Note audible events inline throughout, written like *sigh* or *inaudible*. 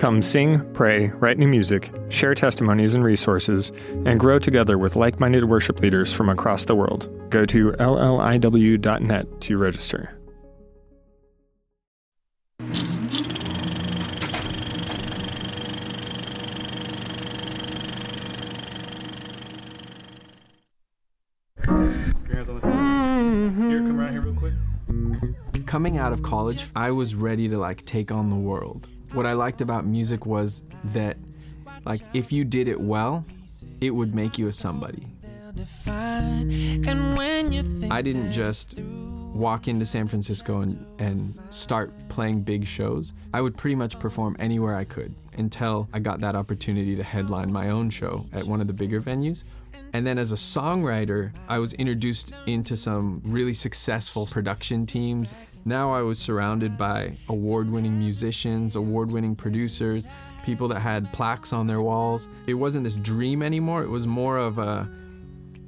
Come sing, pray, write new music, share testimonies and resources, and grow together with like minded worship leaders from across the world. Go to lliw.net to register. Coming out of college, I was ready to like take on the world. What I liked about music was that like if you did it well, it would make you a somebody. I didn't just walk into San Francisco and, and start playing big shows. I would pretty much perform anywhere I could until I got that opportunity to headline my own show at one of the bigger venues. And then as a songwriter, I was introduced into some really successful production teams. Now I was surrounded by award winning musicians, award winning producers, people that had plaques on their walls. It wasn't this dream anymore, it was more of a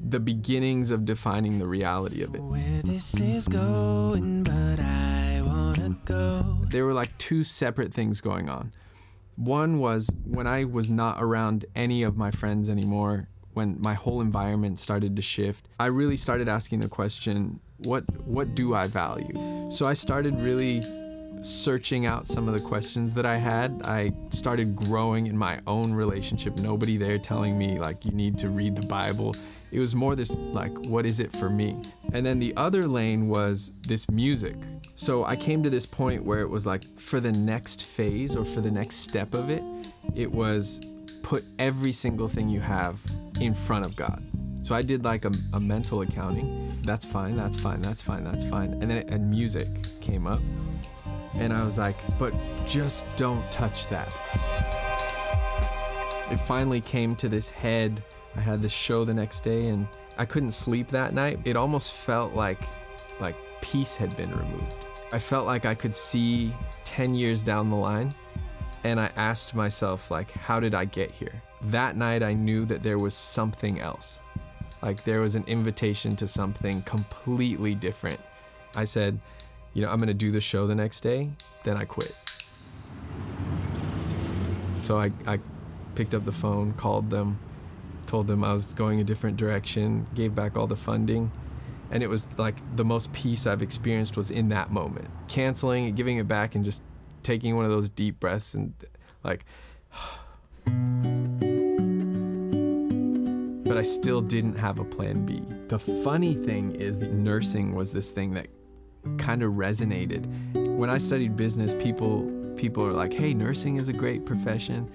the beginnings of defining the reality of it. Going, there were like two separate things going on. One was when I was not around any of my friends anymore, when my whole environment started to shift, I really started asking the question, what what do I value? So I started really searching out some of the questions that I had. I started growing in my own relationship. Nobody there telling me like you need to read the Bible. It was more this like what is it for me? And then the other lane was this music. So I came to this point where it was like for the next phase or for the next step of it, it was put every single thing you have in front of God. So I did like a, a mental accounting. That's fine, that's fine, that's fine, that's fine. And then it, and music came up. And I was like, but just don't touch that. It finally came to this head. I had this show the next day and I couldn't sleep that night. It almost felt like like peace had been removed. I felt like I could see 10 years down the line and I asked myself like how did I get here? That night I knew that there was something else. Like there was an invitation to something completely different. I said, you know, I'm gonna do the show the next day, then I quit. So I, I picked up the phone, called them, told them I was going a different direction, gave back all the funding. And it was like the most peace I've experienced was in that moment. Canceling giving it back and just taking one of those deep breaths and like, *sighs* but I still didn't have a plan B. The funny thing is, nursing was this thing that kind of resonated. When I studied business, people people are like, "Hey, nursing is a great profession."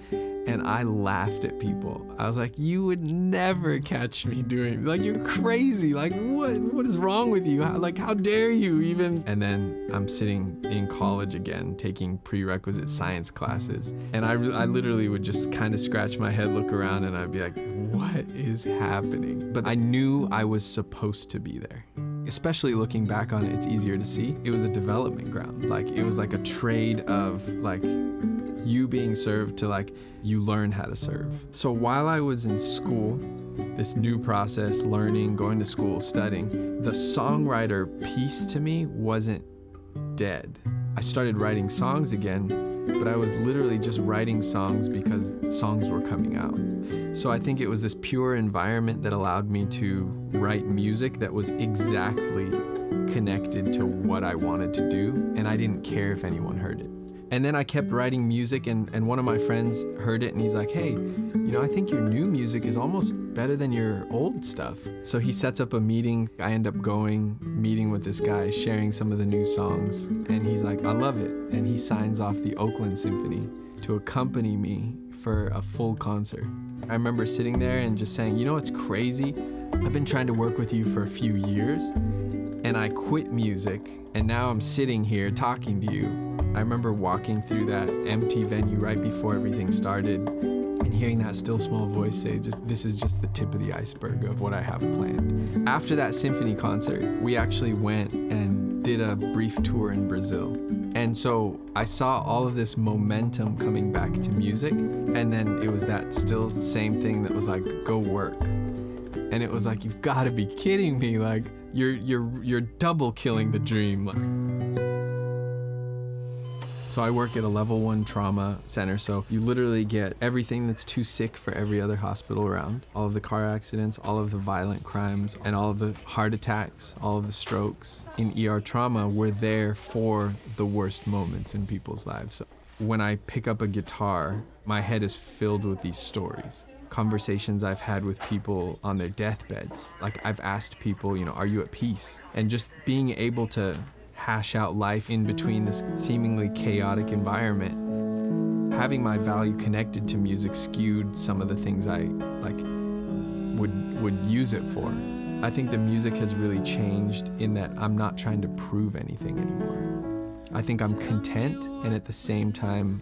And I laughed at people. I was like, "You would never catch me doing like you're crazy. Like what what is wrong with you? How, like how dare you even?" And then I'm sitting in college again taking prerequisite science classes, and I I literally would just kind of scratch my head, look around and I'd be like, "What is happening?" But I knew I was supposed to be there especially looking back on it, it's easier to see. It was a development ground. Like it was like a trade of like you being served to like you learn how to serve. So while I was in school, this new process, learning, going to school, studying, the songwriter piece to me wasn't dead. I started writing songs again, but I was literally just writing songs because songs were coming out. So I think it was this pure environment that allowed me to write music that was exactly connected to what I wanted to do, and I didn't care if anyone heard it. And then I kept mm. writing music, and, and one of my friends heard it, and he's like, hey, you know, I think your new music is almost better than your old stuff. So he sets up a meeting. I end up going, meeting with this guy, sharing some of the new songs, and he's like, I love it. And he signs off the Oakland Symphony to accompany me for a full concert. I remember sitting there and just saying, you know what's crazy? I've been trying to work with you for a few years, and I quit music, and now I'm sitting here talking to you I remember walking through that empty venue right before everything started, and hearing that still small voice say, just this is just the tip of the iceberg of what I have planned. After that symphony concert, we actually went and did a brief tour in Brazil. And so I saw all of this momentum coming back to music, and then it was that still same thing that was like, go work. And it was like, you've got to be kidding me! Like you're you're you're double killing the dream. So I work at a level one trauma center. So you literally get everything that's too sick for every other hospital around. All of the car accidents, all of the violent crimes, and all of the heart attacks, all of the strokes. In ER trauma, we're there for the worst moments in people's lives. So when I pick up a guitar, my head is filled with these stories conversations I've had with people on their deathbeds. Like I've asked people, you know, are you at peace? And just being able to hash out life in between this seemingly chaotic environment. Having my value connected to music skewed some of the things I like would would use it for. I think the music has really changed in that I'm not trying to prove anything anymore. I think I'm content and at the same time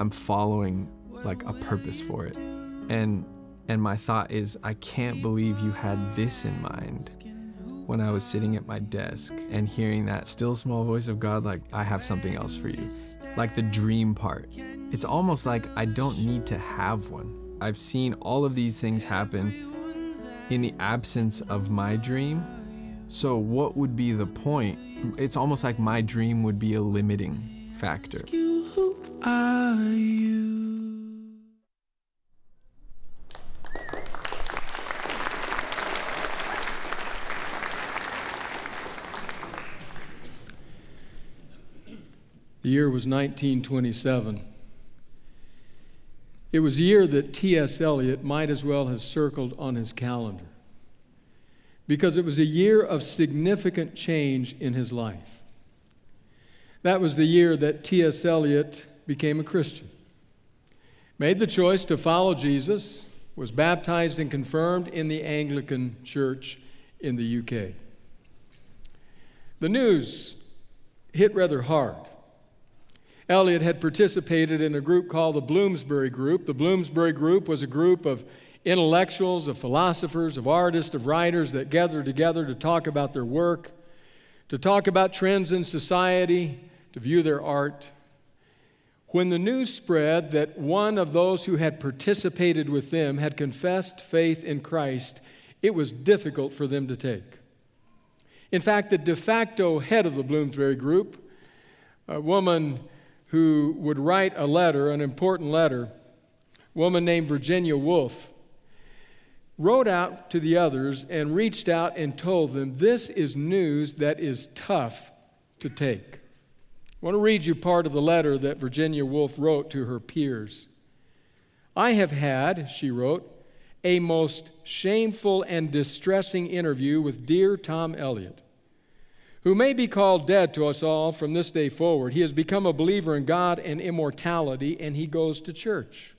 I'm following like a purpose for it. And and my thought is I can't believe you had this in mind when I was sitting at my desk and hearing that still small voice of God, like, I have something else for you. Like the dream part. It's almost like I don't need to have one. I've seen all of these things happen in the absence of my dream. So, what would be the point? It's almost like my dream would be a limiting factor. Are you? Year was 1927. It was a year that T.S. Eliot might as well have circled on his calendar because it was a year of significant change in his life. That was the year that T.S. Eliot became a Christian, made the choice to follow Jesus, was baptized and confirmed in the Anglican Church in the UK. The news hit rather hard Eliot had participated in a group called the Bloomsbury Group. The Bloomsbury Group was a group of intellectuals, of philosophers, of artists, of writers that gathered together to talk about their work, to talk about trends in society, to view their art. When the news spread that one of those who had participated with them had confessed faith in Christ, it was difficult for them to take. In fact, the de facto head of the Bloomsbury Group, a woman who would write a letter, an important letter, a woman named Virginia Woolf, wrote out to the others and reached out and told them, This is news that is tough to take. I want to read you part of the letter that Virginia Woolf wrote to her peers. I have had, she wrote, a most shameful and distressing interview with dear Tom Eliot who may be called dead to us all from this day forward. He has become a believer in God and immortality, and he goes to church.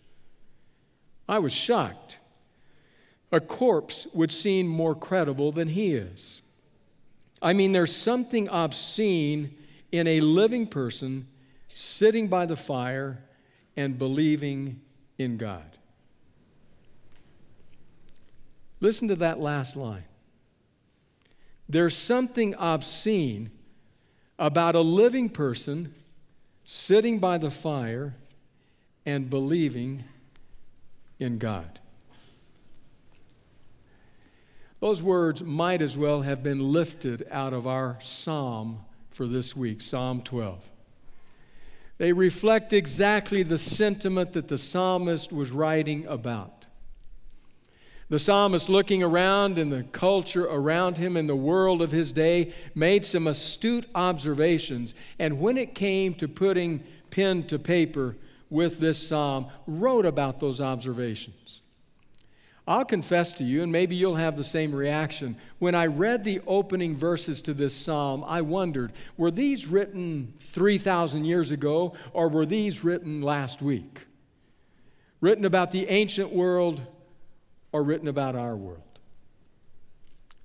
I was shocked. A corpse would seem more credible than he is. I mean, there's something obscene in a living person sitting by the fire and believing in God. Listen to that last line. There's something obscene about a living person sitting by the fire and believing in God. Those words might as well have been lifted out of our psalm for this week, Psalm 12. They reflect exactly the sentiment that the psalmist was writing about. The psalmist, looking around in the culture around him in the world of his day, made some astute observations. And when it came to putting pen to paper with this psalm, wrote about those observations. I'll confess to you, and maybe you'll have the same reaction. When I read the opening verses to this psalm, I wondered were these written 3,000 years ago, or were these written last week? Written about the ancient world or written about our world.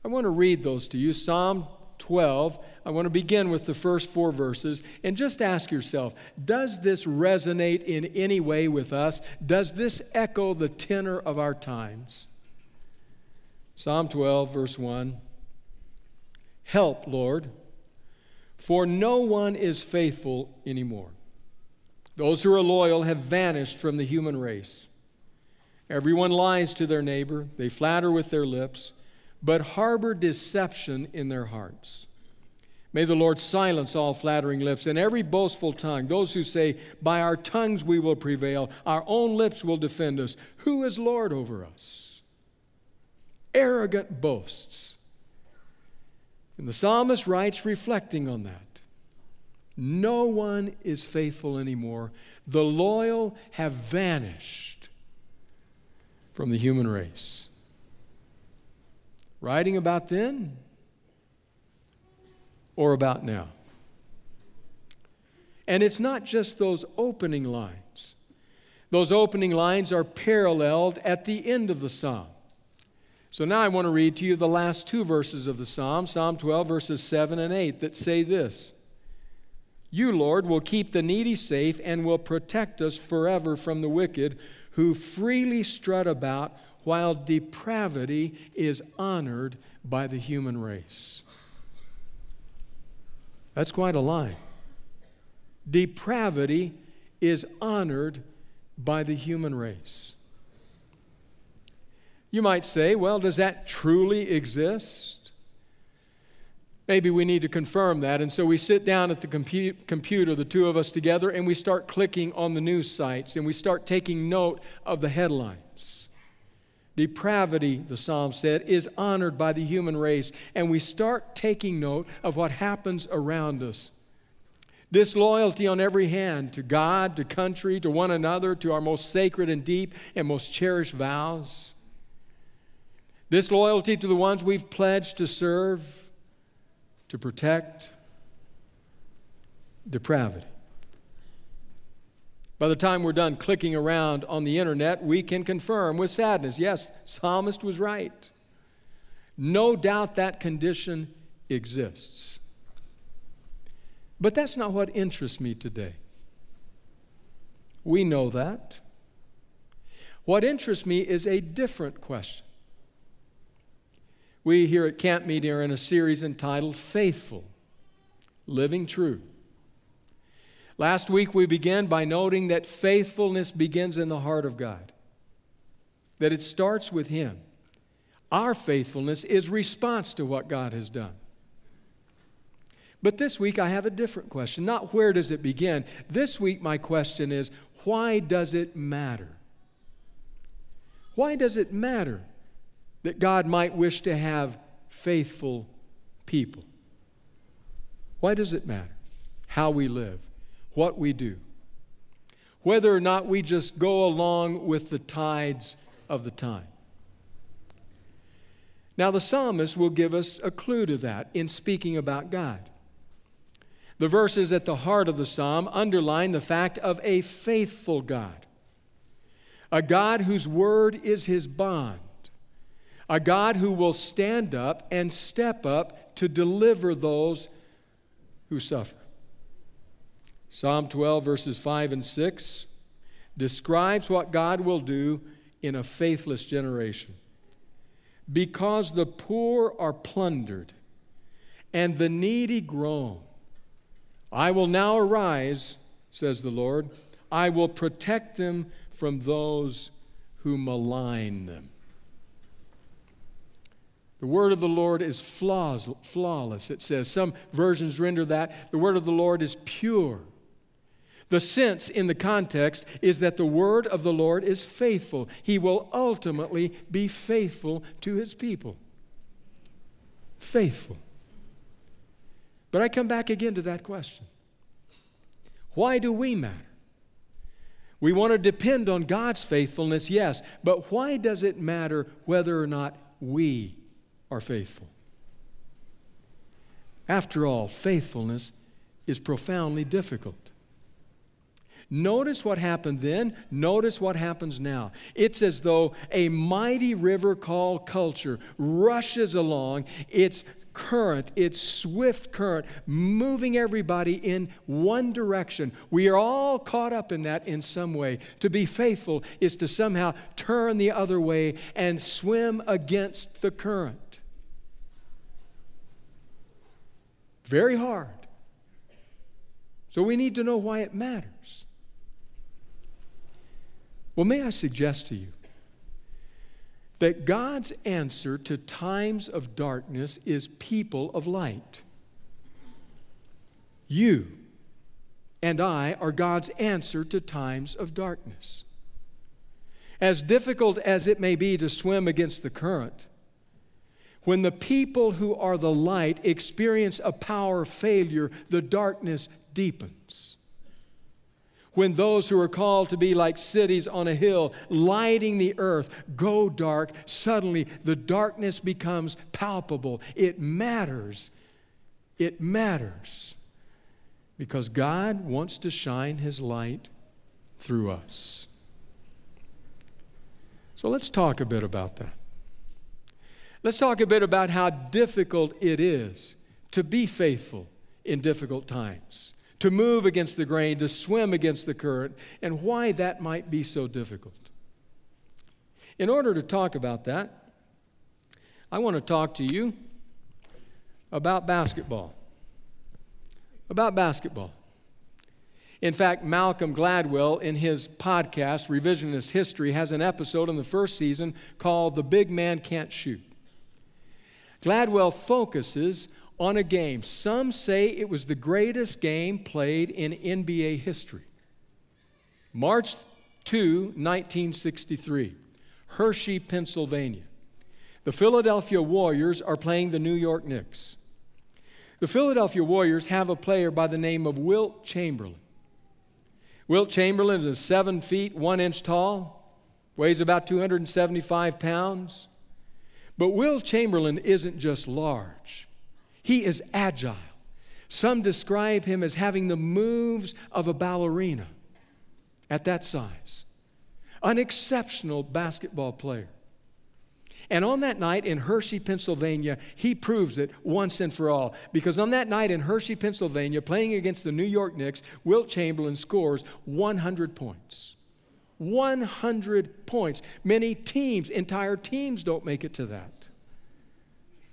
I want to read those to you Psalm 12. I want to begin with the first four verses and just ask yourself Does this resonate in any way with us? Does this echo the tenor of our times? Psalm 12, verse 1 Help, Lord, for no one is faithful anymore. Those who are loyal have vanished from the human race. Everyone lies to their neighbor, they flatter with their lips but harbor deception in their hearts. May the Lord silence all flattering lips and every boastful tongue. Those who say, By our tongues we will prevail, our own lips will defend us. Who is Lord over us? Arrogant boasts. And the psalmist writes, reflecting on that No one is faithful anymore. The loyal have vanished from the human race writing about then or about now. And it's not just those opening lines. Those opening lines are paralleled at the end of the psalm. So now I want to read to you the last two verses of the psalm, Psalm 12, verses 7 and 8, that say this You, Lord, will keep the needy safe and will protect us forever from the wicked who freely strut about while depravity is honored by the human race. That's quite a line. Depravity is honored by the human race. You might say, well, does that truly exist? Maybe we need to confirm that. And so we sit down at the compu- computer, the two of us together, and we start clicking on the news sites and we start taking note of the headlines. Depravity, the psalm said, is honored by the human race, and we start taking note of what happens around us. Disloyalty on every hand to God, to country, to one another, to our most sacred and deep and most cherished vows. Disloyalty to the ones we've pledged to serve, to protect. Depravity. By the time we're done clicking around on the internet, we can confirm with sadness yes, Psalmist was right. No doubt that condition exists. But that's not what interests me today. We know that. What interests me is a different question. We here at Camp Meeting are in a series entitled Faithful, Living True. Last week we began by noting that faithfulness begins in the heart of God, that it starts with Him. Our faithfulness is response to what God has done. But this week I have a different question. Not where does it begin? This week my question is why does it matter? Why does it matter that God might wish to have faithful people? Why does it matter how we live? what we do, whether or not we just go along with the tides of the time. Now, the psalmist will give us a clue to that in speaking about God. The verses at the heart of the psalm underline the fact of a faithful God, a God whose word is his bond, a God who will stand up and step up to deliver those who suffer. Psalm 12, verses 5 and 6, describes what God will do in a faithless generation. Because the poor are plundered and the needy groan, I will now arise, says the Lord. I will protect them from those who malign them. The word of the Lord is flawless, it says. Some versions render that the word of the Lord is pure. The sense in the context is that the word of the Lord is faithful. He will ultimately be faithful to his people. Faithful. But I come back again to that question Why do we matter? We want to depend on God's faithfulness, yes, but why does it matter whether or not we are faithful? After all, faithfulness is profoundly difficult. Notice what happened then, notice what happens now. It's as though a mighty river called culture rushes along. It's current, its swift current, moving everybody in one direction. We are all caught up in that in some way. To be faithful is to somehow turn the other way and swim against the current. Very hard. So we need to know why it matters. Well, may I suggest to you that God's answer to times of darkness is people of light. You and I are God's answer to times of darkness. As difficult as it may be to swim against the current, when the people who are the light experience a power failure, the darkness deepens when those who are called to be like cities on a hill, lighting the earth, go dark, suddenly the darkness becomes palpable. It matters. It matters because God wants to shine His light through us. So let's talk a bit about that. Let's talk a bit about how difficult it is to be faithful in difficult times to move against the grain, to swim against the current, and why that might be so difficult. In order to talk about that, I want to talk to you about basketball. About basketball. In fact, Malcolm Gladwell, in his podcast, Revisionist History, has an episode in the first season called The Big Man Can't Shoot. Gladwell focuses on a game. Some say it was the greatest game played in NBA history. March 2, 1963, Hershey, Pennsylvania. The Philadelphia Warriors are playing the New York Knicks. The Philadelphia Warriors have a player by the name of Wilt Chamberlain. Wilt Chamberlain is seven feet, one inch tall, weighs about 275 pounds. But Wilt Chamberlain isn't just large, he is agile. Some describe him as having the moves of a ballerina at that size. An exceptional basketball player. And on that night in Hershey, Pennsylvania, he proves it once and for all. Because on that night in Hershey, Pennsylvania, playing against the New York Knicks, Wilt Chamberlain scores 100 points. 100 points. Many teams, entire teams, don't make it to that.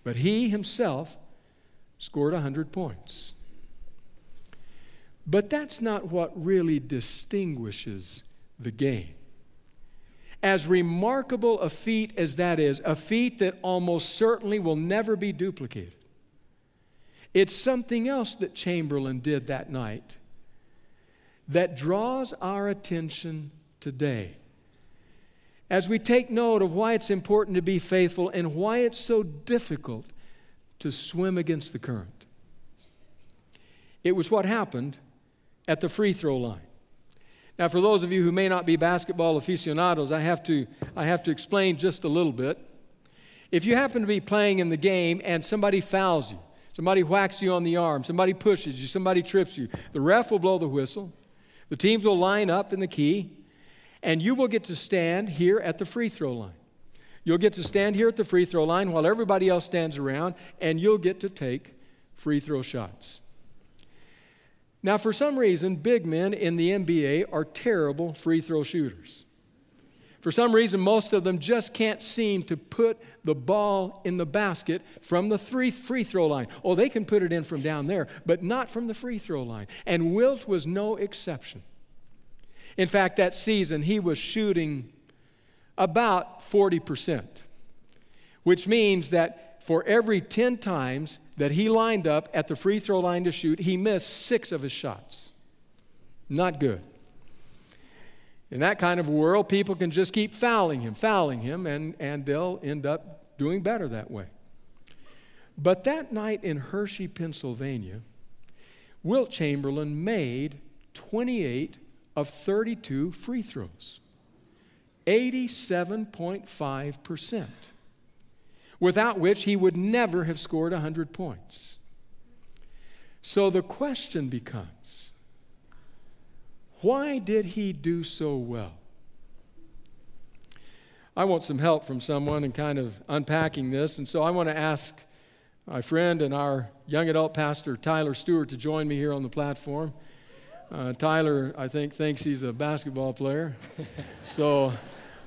But he himself scored 100 points. But that's not what really distinguishes the game. As remarkable a feat as that is, a feat that almost certainly will never be duplicated, it's something else that Chamberlain did that night that draws our attention today. As we take note of why it's important to be faithful and why it's so difficult to swim against the current. It was what happened at the free throw line. Now, for those of you who may not be basketball aficionados, I have to, I have to explain just a little bit. If you happen to be playing in the game and somebody fouls you, somebody whacks you on the arm, somebody pushes you, somebody trips you, the ref will blow the whistle, the teams will line up in the key, and you will get to stand here at the free throw line. You'll get to stand here at the free throw line while everybody else stands around, and you'll get to take free throw shots. Now, for some reason, big men in the NBA are terrible free throw shooters. For some reason, most of them just can't seem to put the ball in the basket from the free, free throw line. Oh, they can put it in from down there, but not from the free throw line. And Wilt was no exception. In fact, that season, he was shooting about 40%, which means that for every 10 times that he lined up at the free throw line to shoot, he missed six of his shots. Not good. In that kind of world, people can just keep fouling him, fouling him, and, and they'll end up doing better that way. But that night in Hershey, Pennsylvania, Wilt Chamberlain made 28 of 32 free throws. 87.5%, without which he would never have scored 100 points. So the question becomes why did he do so well? I want some help from someone in kind of unpacking this, and so I want to ask my friend and our young adult pastor, Tyler Stewart, to join me here on the platform. Uh, Tyler, I think, thinks he's a basketball player. *laughs* so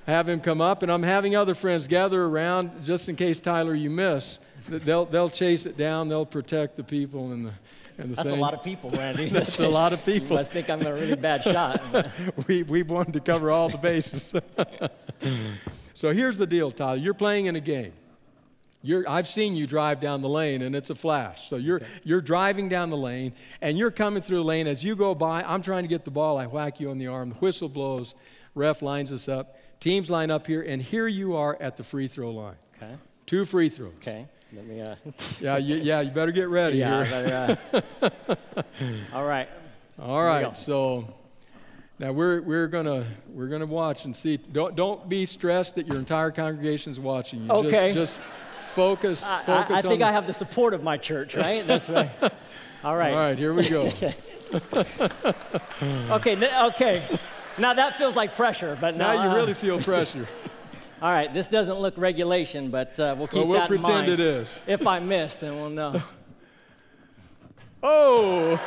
have him come up, and I'm having other friends gather around just in case, Tyler, you miss. They'll, they'll chase it down, they'll protect the people and the, and the That's things. a lot of people, Randy. *laughs* That's a *laughs* lot of people. You must think I'm a really bad shot. we, we wanted to cover all the bases. so here's the deal, Tyler. You're playing in a game. You're, I've seen you drive down the lane, and it's a flash. So you're, you're driving down the lane, and you're coming through the lane. As you go by, I'm trying to get the ball. I whack you on the arm. The whistle blows. Ref lines us up. Teams line up here, and here you are at the free throw line. Okay. Two free throws. Okay. Let me. Uh, *laughs* Yeah, you, yeah, you better get ready yeah. here. Better, uh, *laughs* all right. All right, so now we're, we're gonna we're gonna watch and see. Don't don't be stressed that your entire congregation's watching you. Okay. Just, just focus I, I, focus I on. think I have the support of my church, right? That's right. *laughs* All right. All right, here we go. *laughs* Okay. Okay. Now that feels like pressure, but now no, you uh, really feel *laughs* pressure. All right. This doesn't look regulation, but uh, we'll keep Well, we'll that in pretend it is. If I miss, then we'll know. Oh.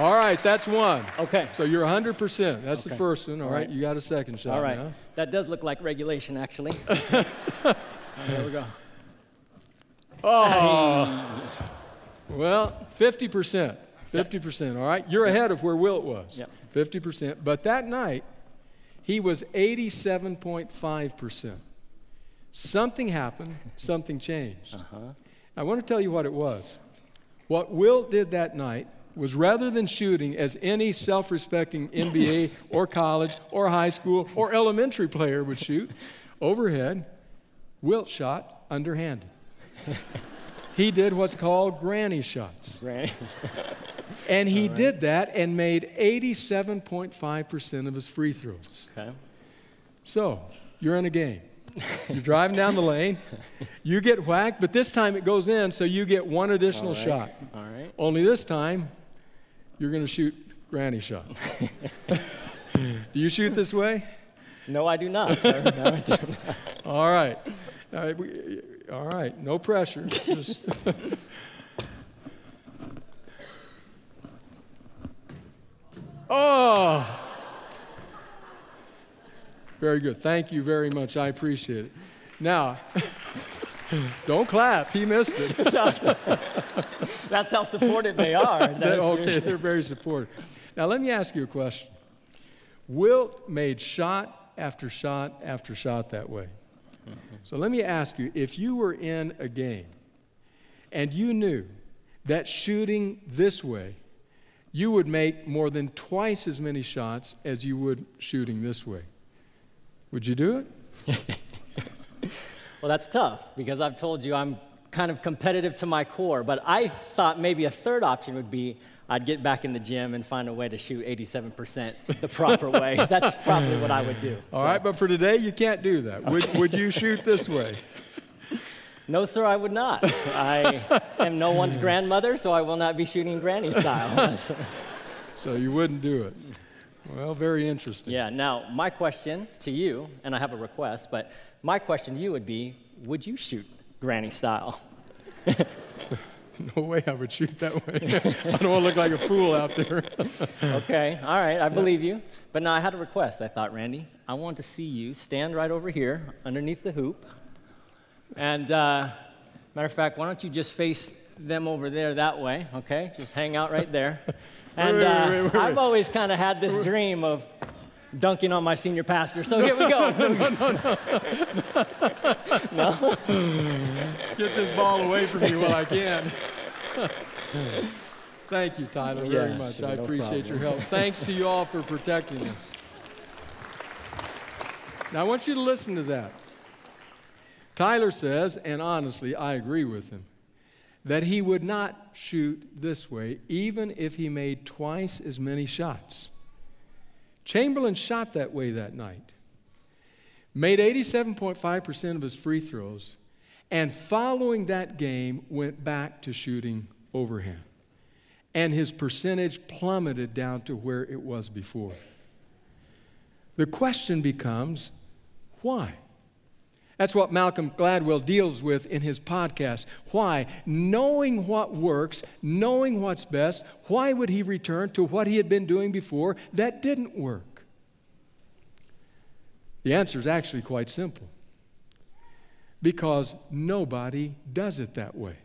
All right, that's one. Okay. So you're 100%. That's the first one. All All right, right. you got a second shot All right. now. That does look like regulation, actually. *laughs* there we go. Oh. Well, 50%. 50%. All right. You're ahead of where Wilt was. Yep. 50%. But that night, he was 87.5%. Something happened, *laughs* something changed. Uh-huh. I want to tell you what it was. What Wilt did that night was rather than shooting as any self respecting *laughs* NBA or college or high school or elementary player would shoot overhead, Wilt shot underhanded. *laughs* he did what's called granny shots. Right. *laughs* And he did that and made 87.5% of his free throws. Okay. So, you're in a game. You're driving down the lane. You get whacked, but this time it goes in, so you get one additional All right. shot. All right. Only this time, you're going to shoot granny shot. *laughs* do you shoot this way? No, I do not, *laughs* sir. No, I do not. All right. All right, we- all right. no pressure. Just *laughs* oh! Very good. Thank you very much. I appreciate it. Now, *laughs* don't clap. He missed it. *laughs* That's how supportive they are. *laughs* That's- okay, they're very supportive. Now, let me ask you a question. Wilt made shot after shot after shot that way. Mm-hmm. So let me ask you if you were in a game and you knew that shooting this way, you would make more than twice as many shots as you would shooting this way. Would you do it? Well, that's tough because I've told you I'm kind of competitive to my core, but I thought maybe a third option would be I'd get back in the gym and find a way to shoot 87% the proper *laughs* way. That's probably what I would do. All So- right, but for today, you can't do that. Would, would you shoot this way? *laughs* No, sir, I would not. I am no one's *laughs* grandmother, so I will not be shooting granny style. So you wouldn't do it. Well, very interesting. yeah, now, my question to you, and I have a request, but my question to you would be would you shoot granny style? *laughs* No way I would shoot that way. *laughs* I don't want to look like a fool out there. *laughs* Okay, all right, I believe you. But now I had a request. I thought, Randy, I want to see you stand right over here underneath the hoop. And uh, matter of fact, why don't you just face them over there that way, okay? Just hang out right there. And uh, wait, wait, wait. I've always kind of had this dream of dunking on my senior pastor. So here we go. *laughs* Get this ball away from me while I can. Thank you, Tyler, very much. sure, I no appreciate your help. Thanks to you all for protecting us. Now, I want you to listen to that. Tyler says, and honestly, I agree with him, that he would not shoot this way even if he made twice as many shots. Chamberlain shot that way that night, made 87.5% of his free throws, and following that game went back to shooting overhand. And his percentage plummeted down to where it was before. The question becomes why? That's what Malcolm Gladwell deals with in his podcast. Why? Knowing what works, knowing what's best, why would he return to what he had been doing before that didn't work? The answer is actually quite simple because nobody does it that way.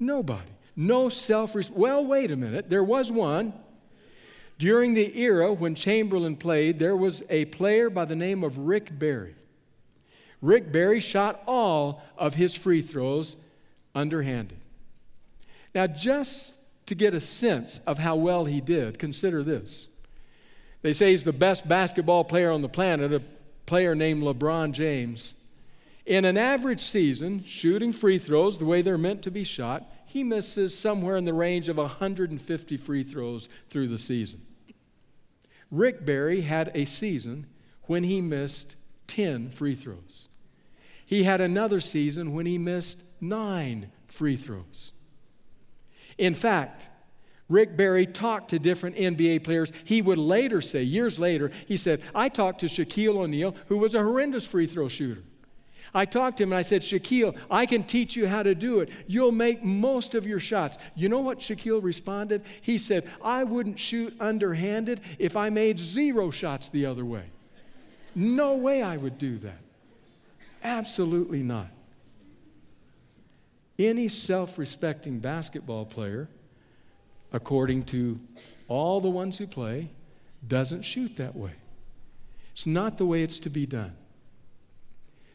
Nobody. No self Well, wait a minute. There was one. During the era when Chamberlain played, there was a player by the name of Rick Barry. Rick Barry shot all of his free throws underhanded. Now, just to get a sense of how well he did, consider this. They say he's the best basketball player on the planet, a player named LeBron James. In an average season, shooting free throws the way they're meant to be shot, he misses somewhere in the range of 150 free throws through the season. Rick Barry had a season when he missed 10 free throws. He had another season when he missed nine free throws. In fact, Rick Barry talked to different NBA players. He would later say, years later, he said, I talked to Shaquille O'Neal, who was a horrendous free throw shooter. I talked to him and I said, Shaquille, I can teach you how to do it. You'll make most of your shots. You know what Shaquille responded? He said, I wouldn't shoot underhanded if I made zero shots the other way. No way I would do that. Absolutely not. Any self respecting basketball player, according to all the ones who play, doesn't shoot that way. It's not the way it's to be done.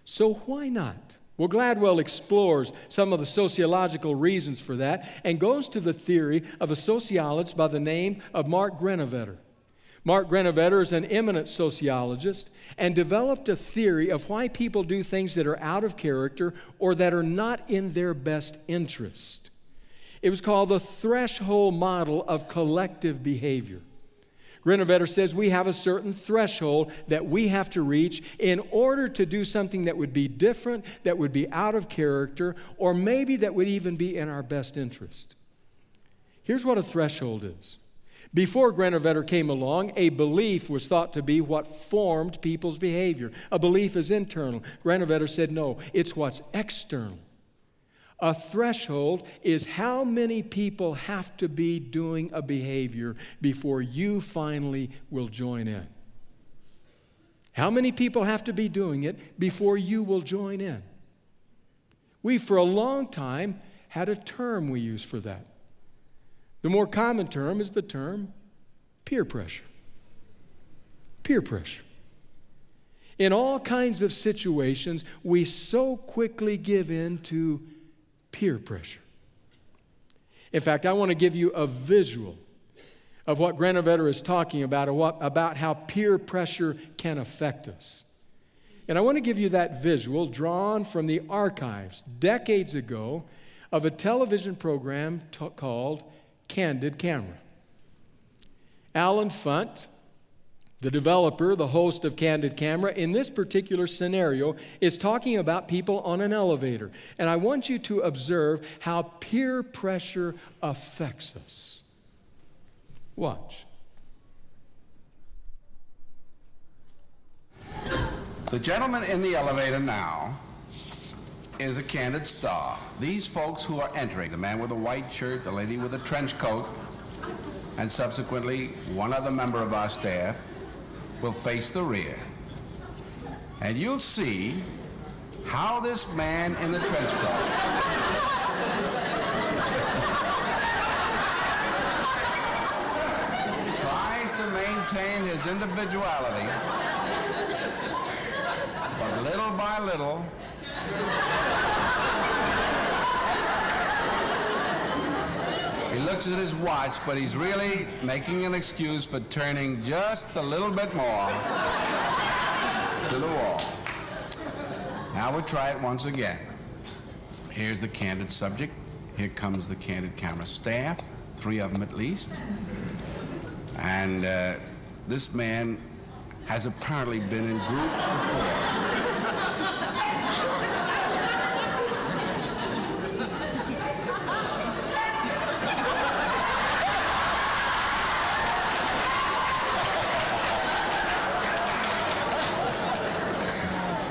So why not? Well, Gladwell explores some of the sociological reasons for that and goes to the theory of a sociologist by the name of Mark Granovetter. Mark Granovetter is an eminent sociologist and developed a theory of why people do things that are out of character or that are not in their best interest. It was called the threshold model of collective behavior. Granovetter says we have a certain threshold that we have to reach in order to do something that would be different, that would be out of character, or maybe that would even be in our best interest. Here's what a threshold is before Granovetter came along, a belief was thought to be what formed people's behavior. A belief is internal. Granovetter said, no, it's what's external. A threshold is how many people have to be doing a behavior before you finally will join in. How many people have to be doing it before you will join in? We, for a long time, had a term we used for that. The more common term is the term peer pressure. Peer pressure. In all kinds of situations, we so quickly give in to peer pressure. In fact, I want to give you a visual of what Granovetter is talking about, about how peer pressure can affect us. And I want to give you that visual drawn from the archives decades ago of a television program t- called candid camera. Allen Funt, the developer, the host of Candid Camera, in this particular scenario is talking about people on an elevator. And I want you to observe how peer pressure affects us. Watch. The gentleman in the elevator now is a candid star. These folks who are entering, the man with the white shirt, the lady with the trench coat, and subsequently one other member of our staff will face the rear. And you'll see how this man in the trench coat tries to maintain his individuality, but little by little, he looks at his watch, but he's really making an excuse for turning just a little bit more to the wall. Now we'll try it once again. Here's the candid subject. Here comes the candid camera staff, three of them at least. And uh, this man has apparently been in groups before.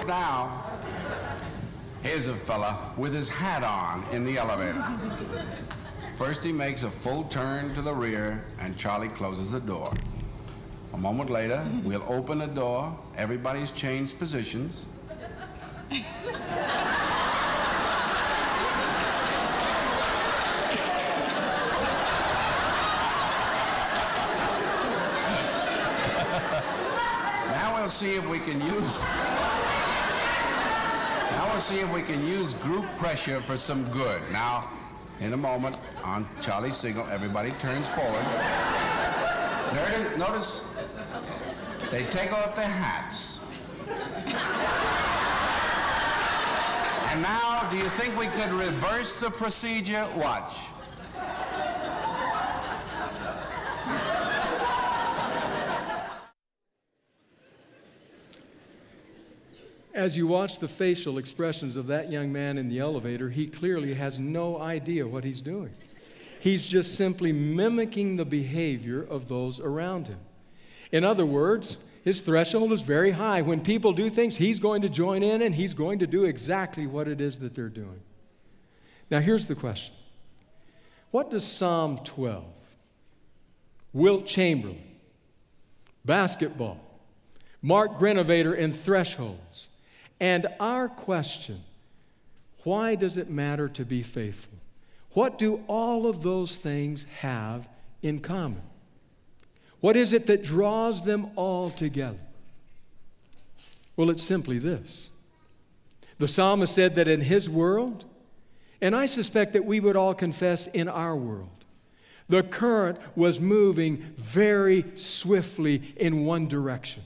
now, here's a fella with his hat on in the elevator. First, he makes a full turn to the rear, and Charlie closes the door. A moment later, we'll open the door, everybody's changed positions. now we'll see if we can use. We'll see if we can use group pressure for some good. Now, in a moment, on Charlie's signal, everybody turns forward. Notice, notice they take off their hats. And now, do you think we could reverse the procedure? Watch. As you watch the facial expressions of that young man in the elevator, he clearly has no idea what he's doing. He's just simply mimicking the behavior of those around him. In other words, his threshold is very high. When people do things, he's going to join in and he's going to do exactly what it is that they're doing. Now, here's the question What does Psalm 12, Wilt Chamberlain, basketball, Mark Granovetter, and thresholds, and our question, why does it matter to be faithful? What do all of those things have in common? What is it that draws them all together? Well, it's simply this. The psalmist said that in his world, and I suspect that we would all confess in our world, the current was moving very swiftly in one direction.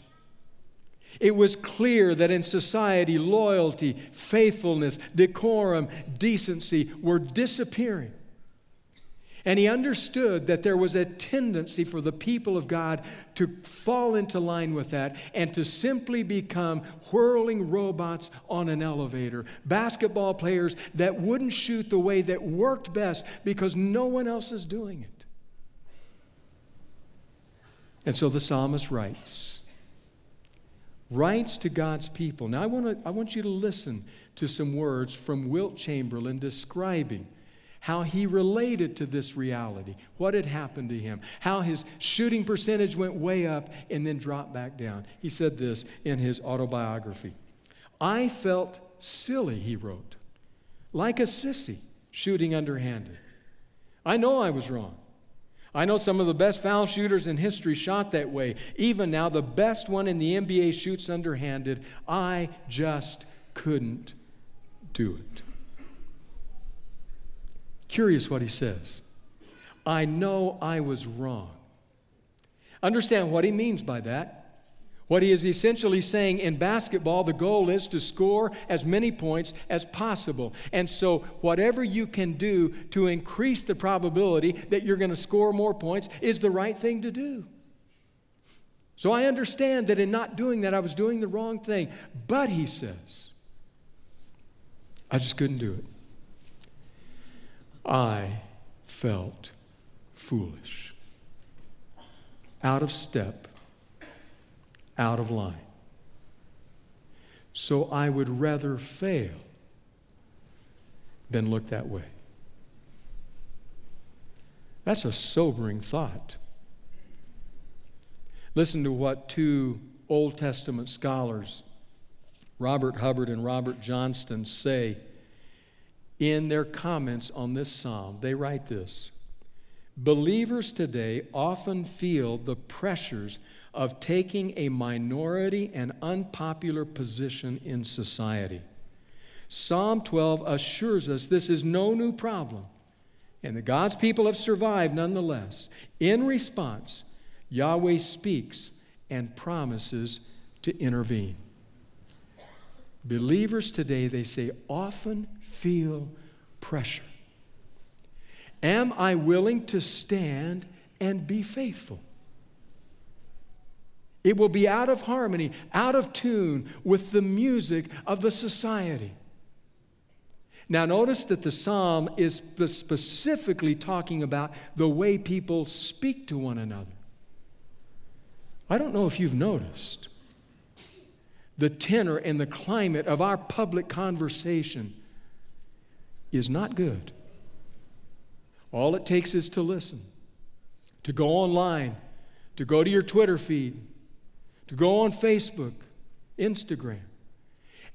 It was clear that in society, loyalty, faithfulness, decorum, decency were disappearing. And he understood that there was a tendency for the people of God to fall into line with that and to simply become whirling robots on an elevator. Basketball players that wouldn't shoot the way that worked best because no one else is doing it. And so the psalmist writes writes to God's people. Now, I, wanna, I want you to listen to some words from Wilt Chamberlain describing how he related to this reality, what had happened to him, how his shooting percentage went way up and then dropped back down. He said this in his autobiography I felt silly, he wrote, like a sissy shooting underhanded. I know I was wrong. I know some of the best foul shooters in history shot that way. Even now, the best one in the NBA shoots underhanded. I just couldn't do it. Curious what he says. I know I was wrong. Understand what he means by that. What he is essentially saying in basketball, the goal is to score as many points as possible. And so, whatever you can do to increase the probability that you're going to score more points is the right thing to do. So, I understand that in not doing that, I was doing the wrong thing. But, he says, I just couldn't do it. I felt foolish, out of step out of line. So I would rather fail than look that way. That's a sobering thought. Listen to what two Old Testament scholars, Robert Hubbard and Robert Johnston, say in their comments on this psalm. They write this Believers today often feel the pressures of taking a minority and unpopular position in society. Psalm 12 assures us this is no new problem, and that God's people have survived nonetheless. In response, Yahweh speaks and promises to intervene. Believers today, they say, often feel pressure. Am I willing to stand and be faithful? It will be out of harmony, out of tune with the music of the society. Now, notice that the psalm is specifically talking about the way people speak to one another. I don't know if you've noticed. the tenor and the climate of our public conversation is not good. All it takes is to listen, to go online, to go to your Twitter feed, to go on Facebook, Instagram.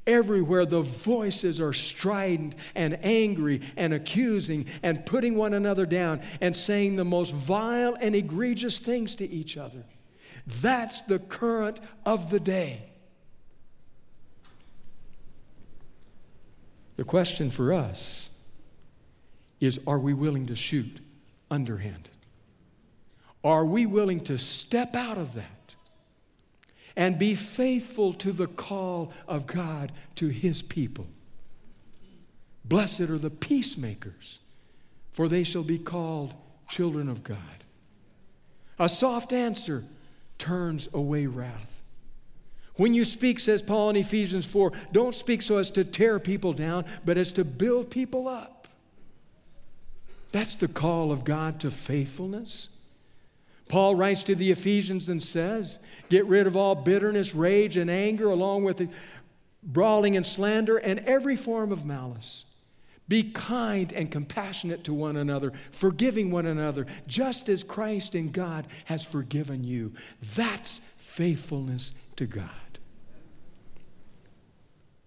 Everywhere the voices are strident and angry and accusing and putting one another down and saying the most vile and egregious things to each other. That's the current of the day. The question for us is are we willing to shoot underhanded? Are we willing to step out of that and be faithful to the call of God to His people? Blessed are the peacemakers, for they shall be called children of God. A soft answer turns away wrath. When you speak, says Paul in Ephesians 4, don't speak so as to tear people down, but as to build people up. That's the call of God to faithfulness. Paul writes to the Ephesians and says, Get rid of all bitterness, rage, and anger, along with brawling and slander, and every form of malice. Be kind and compassionate to one another, forgiving one another, just as Christ and God has forgiven you. That's faithfulness to God.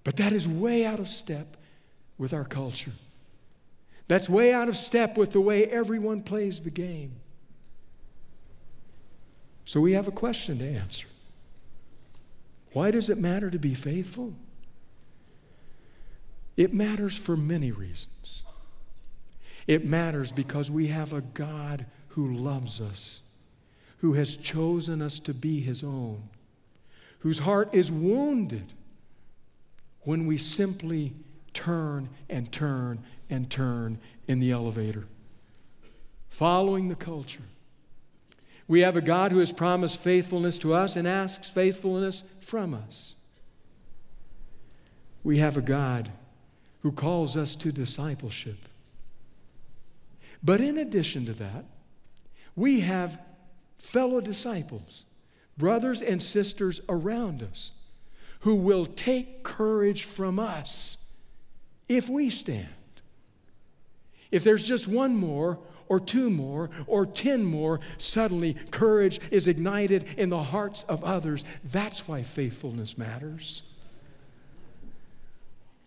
But that is way out of step with our culture. That's way out of step with the way everyone plays the game. So we have a question to answer. Why does it matter to be faithful? It matters for many reasons. It matters because we have a God who loves us, who has chosen us to be his own, whose heart is wounded when we simply turn and turn and turn in the elevator, following the culture. We have a God who has promised faithfulness to us and asks faithfulness from us. We have a God who calls us to discipleship. But in addition to that, we have fellow disciples, brothers and sisters around us who will take courage from us if we stand. If there's just one more, or two more, or ten more, suddenly courage is ignited in the hearts of others. That's why faithfulness matters.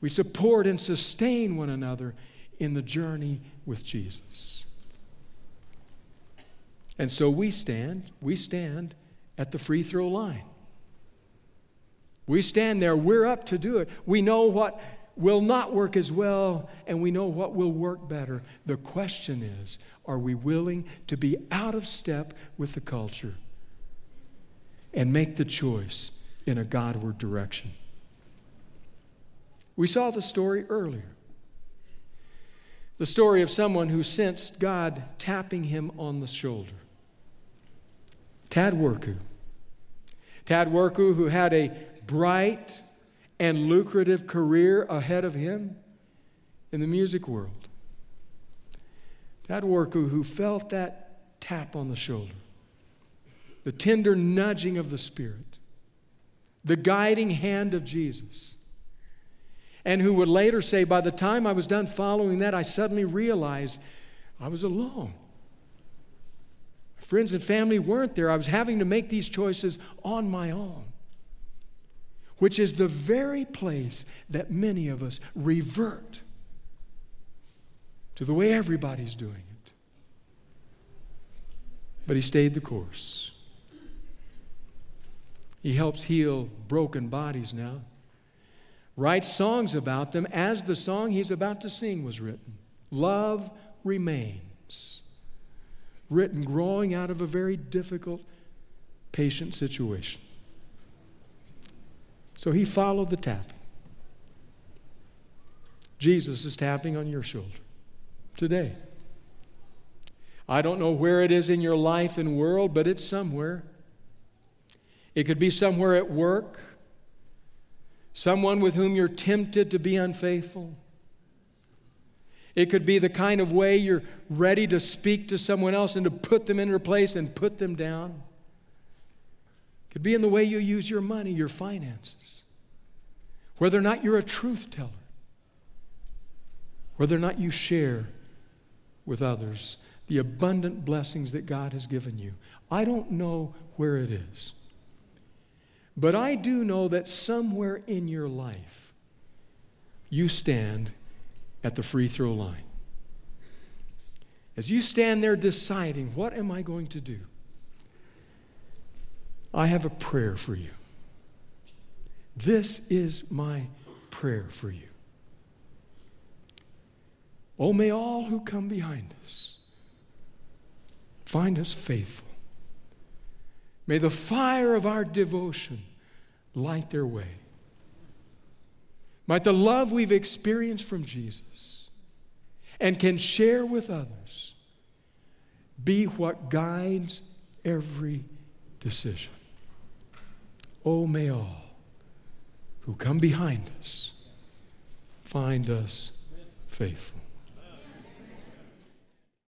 We support and sustain one another in the journey with Jesus. And so we stand, we stand at the free throw line. We stand there, we're up to do it. We know what will not work as well, and we know what will work better. The question is are we willing to be out of step with the culture and make the choice in a Godward direction? We saw the story earlier. The story of someone who sensed God tapping him on the shoulder. Tad Worku. Tad Worku, who had a bright and lucrative career ahead of him in the music world. Tad Worku, who felt that tap on the shoulder, the tender nudging of the Spirit, the guiding hand of Jesus, and who would later say, By the time I was done following that, I suddenly realized I was alone. Friends and family weren't there. I was having to make these choices on my own which is the very place that many of us revert to the way everybody's doing it. But he stayed the course. He helps heal broken bodies now, writes songs about them as the song he's about to sing was written. Love remains, written growing out of a very difficult, patient situation. So he followed the tapping. Jesus is tapping on your shoulder today. I don't know where it is in your life and world, but it's somewhere. It could be somewhere at work, someone with whom you're tempted to be unfaithful. It could be the kind of way you're ready to speak to someone else and to put them in their place and put them down. Could be in the way you use your money, your finances. whether or not you're a truth teller, whether or not you share with others the abundant blessings that God has given you. I don't know where it is. But I do know that somewhere in your life, you stand at the free throw line. As you stand there deciding, what am I going to do? I have a prayer for you. This is my prayer for you. Oh, may all who come behind us find us faithful. May the fire of our devotion light their way. Might the love we've experienced from Jesus and can share with others be what guides every decision. Oh, may all who come behind us find us faithful.